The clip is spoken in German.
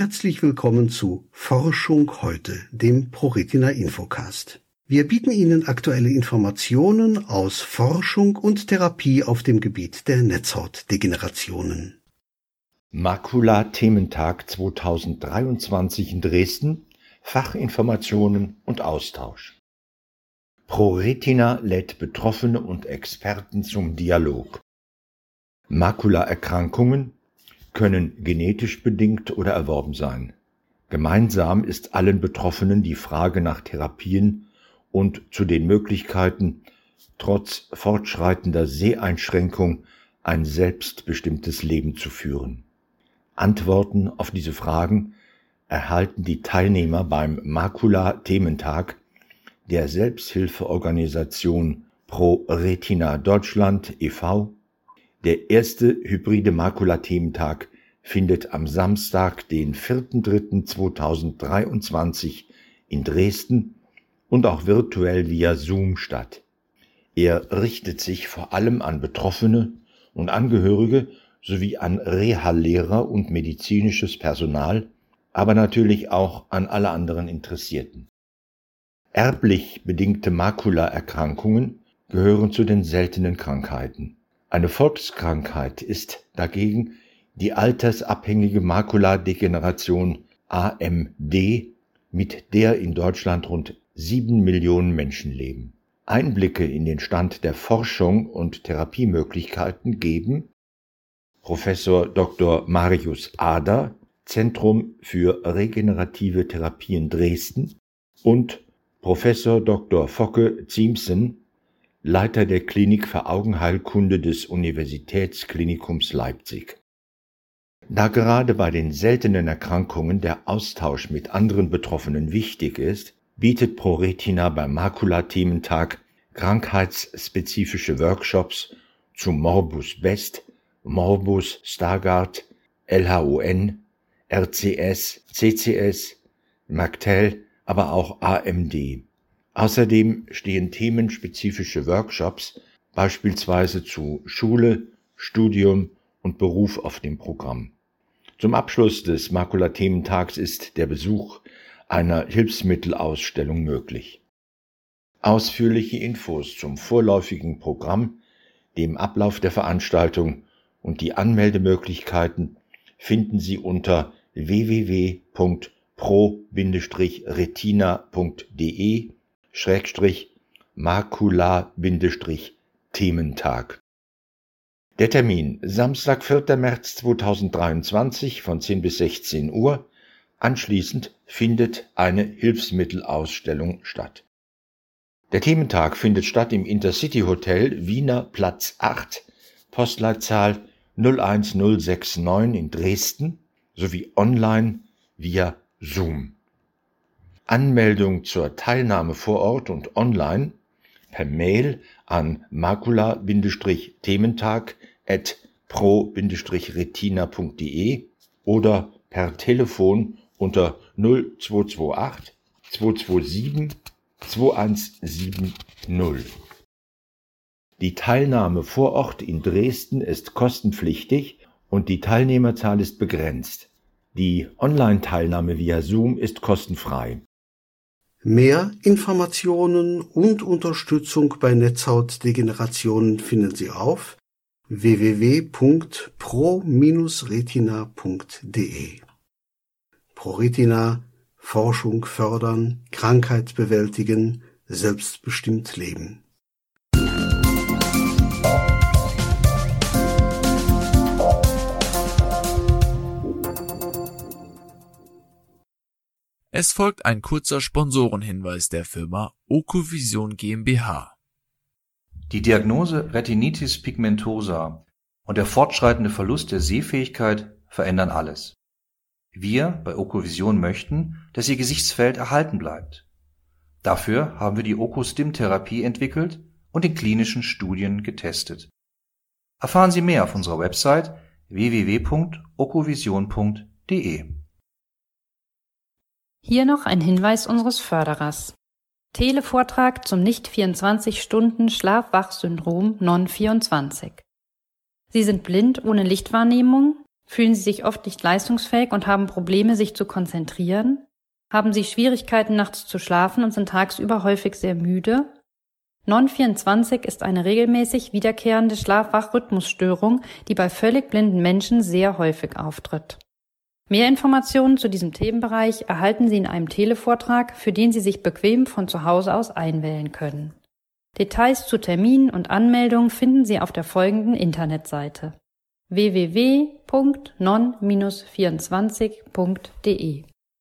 Herzlich willkommen zu Forschung heute, dem ProRetina Infocast. Wir bieten Ihnen aktuelle Informationen aus Forschung und Therapie auf dem Gebiet der Netzhautdegenerationen. Makula-Thementag 2023 in Dresden, Fachinformationen und Austausch. ProRetina lädt Betroffene und Experten zum Dialog. Makulaerkrankungen können genetisch bedingt oder erworben sein. Gemeinsam ist allen Betroffenen die Frage nach Therapien und zu den Möglichkeiten, trotz fortschreitender Seheinschränkung ein selbstbestimmtes Leben zu führen. Antworten auf diese Fragen erhalten die Teilnehmer beim Makula-Thementag der Selbsthilfeorganisation Pro Retina Deutschland e.V. Der erste hybride Makula-Thementag findet am Samstag, den 4.3.2023 in Dresden und auch virtuell via Zoom statt. Er richtet sich vor allem an Betroffene und Angehörige sowie an Reha-Lehrer und medizinisches Personal, aber natürlich auch an alle anderen Interessierten. Erblich bedingte Makulaerkrankungen gehören zu den seltenen Krankheiten. Eine Volkskrankheit ist dagegen die altersabhängige Makuladegeneration AMD, mit der in Deutschland rund sieben Millionen Menschen leben. Einblicke in den Stand der Forschung und Therapiemöglichkeiten geben Professor Dr. Marius Ader, Zentrum für regenerative Therapien Dresden und Professor Dr. Focke Ziemsen, Leiter der Klinik für Augenheilkunde des Universitätsklinikums Leipzig. Da gerade bei den seltenen Erkrankungen der Austausch mit anderen Betroffenen wichtig ist, bietet ProRetina beim Makula-Thementag krankheitsspezifische Workshops zu Morbus Best, Morbus Stargardt, LHON, RCS, CCS, MacTel aber auch AMD. Außerdem stehen themenspezifische Workshops beispielsweise zu Schule, Studium und Beruf auf dem Programm. Zum Abschluss des Makula-Thementags ist der Besuch einer Hilfsmittelausstellung möglich. Ausführliche Infos zum vorläufigen Programm, dem Ablauf der Veranstaltung und die Anmeldemöglichkeiten finden Sie unter Schrägstrich Makula-Thementag. Der Termin Samstag, 4. März 2023 von 10 bis 16 Uhr. Anschließend findet eine Hilfsmittelausstellung statt. Der Thementag findet statt im Intercity Hotel Wiener Platz 8, Postleitzahl 01069 in Dresden sowie online via Zoom. Anmeldung zur Teilnahme vor Ort und online per Mail an makula-thementag at pro-retina.de oder per Telefon unter 0228 227 2170. Die Teilnahme vor Ort in Dresden ist kostenpflichtig und die Teilnehmerzahl ist begrenzt. Die Online-Teilnahme via Zoom ist kostenfrei. Mehr Informationen und Unterstützung bei Netzhautdegenerationen finden Sie auf www.pro-retina.de. ProRetina Forschung fördern, Krankheit bewältigen, selbstbestimmt leben. Es folgt ein kurzer Sponsorenhinweis der Firma Okovision GmbH. Die Diagnose Retinitis pigmentosa und der fortschreitende Verlust der Sehfähigkeit verändern alles. Wir bei Okovision möchten, dass Ihr Gesichtsfeld erhalten bleibt. Dafür haben wir die Okostim-Therapie entwickelt und in klinischen Studien getestet. Erfahren Sie mehr auf unserer Website www.okovision.de. Hier noch ein Hinweis unseres Förderers. Televortrag zum Nicht-24-Stunden-Schlaf-Wach-Syndrom Non-24. Sie sind blind ohne Lichtwahrnehmung, Fühlen Sie sich oft nicht leistungsfähig und haben Probleme, sich zu konzentrieren? Haben Sie Schwierigkeiten, nachts zu schlafen und sind tagsüber häufig sehr müde? Non-24 ist eine regelmäßig wiederkehrende Schlaf-Wach-Rhythmusstörung, die bei völlig blinden Menschen sehr häufig auftritt. Mehr Informationen zu diesem Themenbereich erhalten Sie in einem Televortrag, für den Sie sich bequem von zu Hause aus einwählen können. Details zu Terminen und Anmeldungen finden Sie auf der folgenden Internetseite www.non-24.de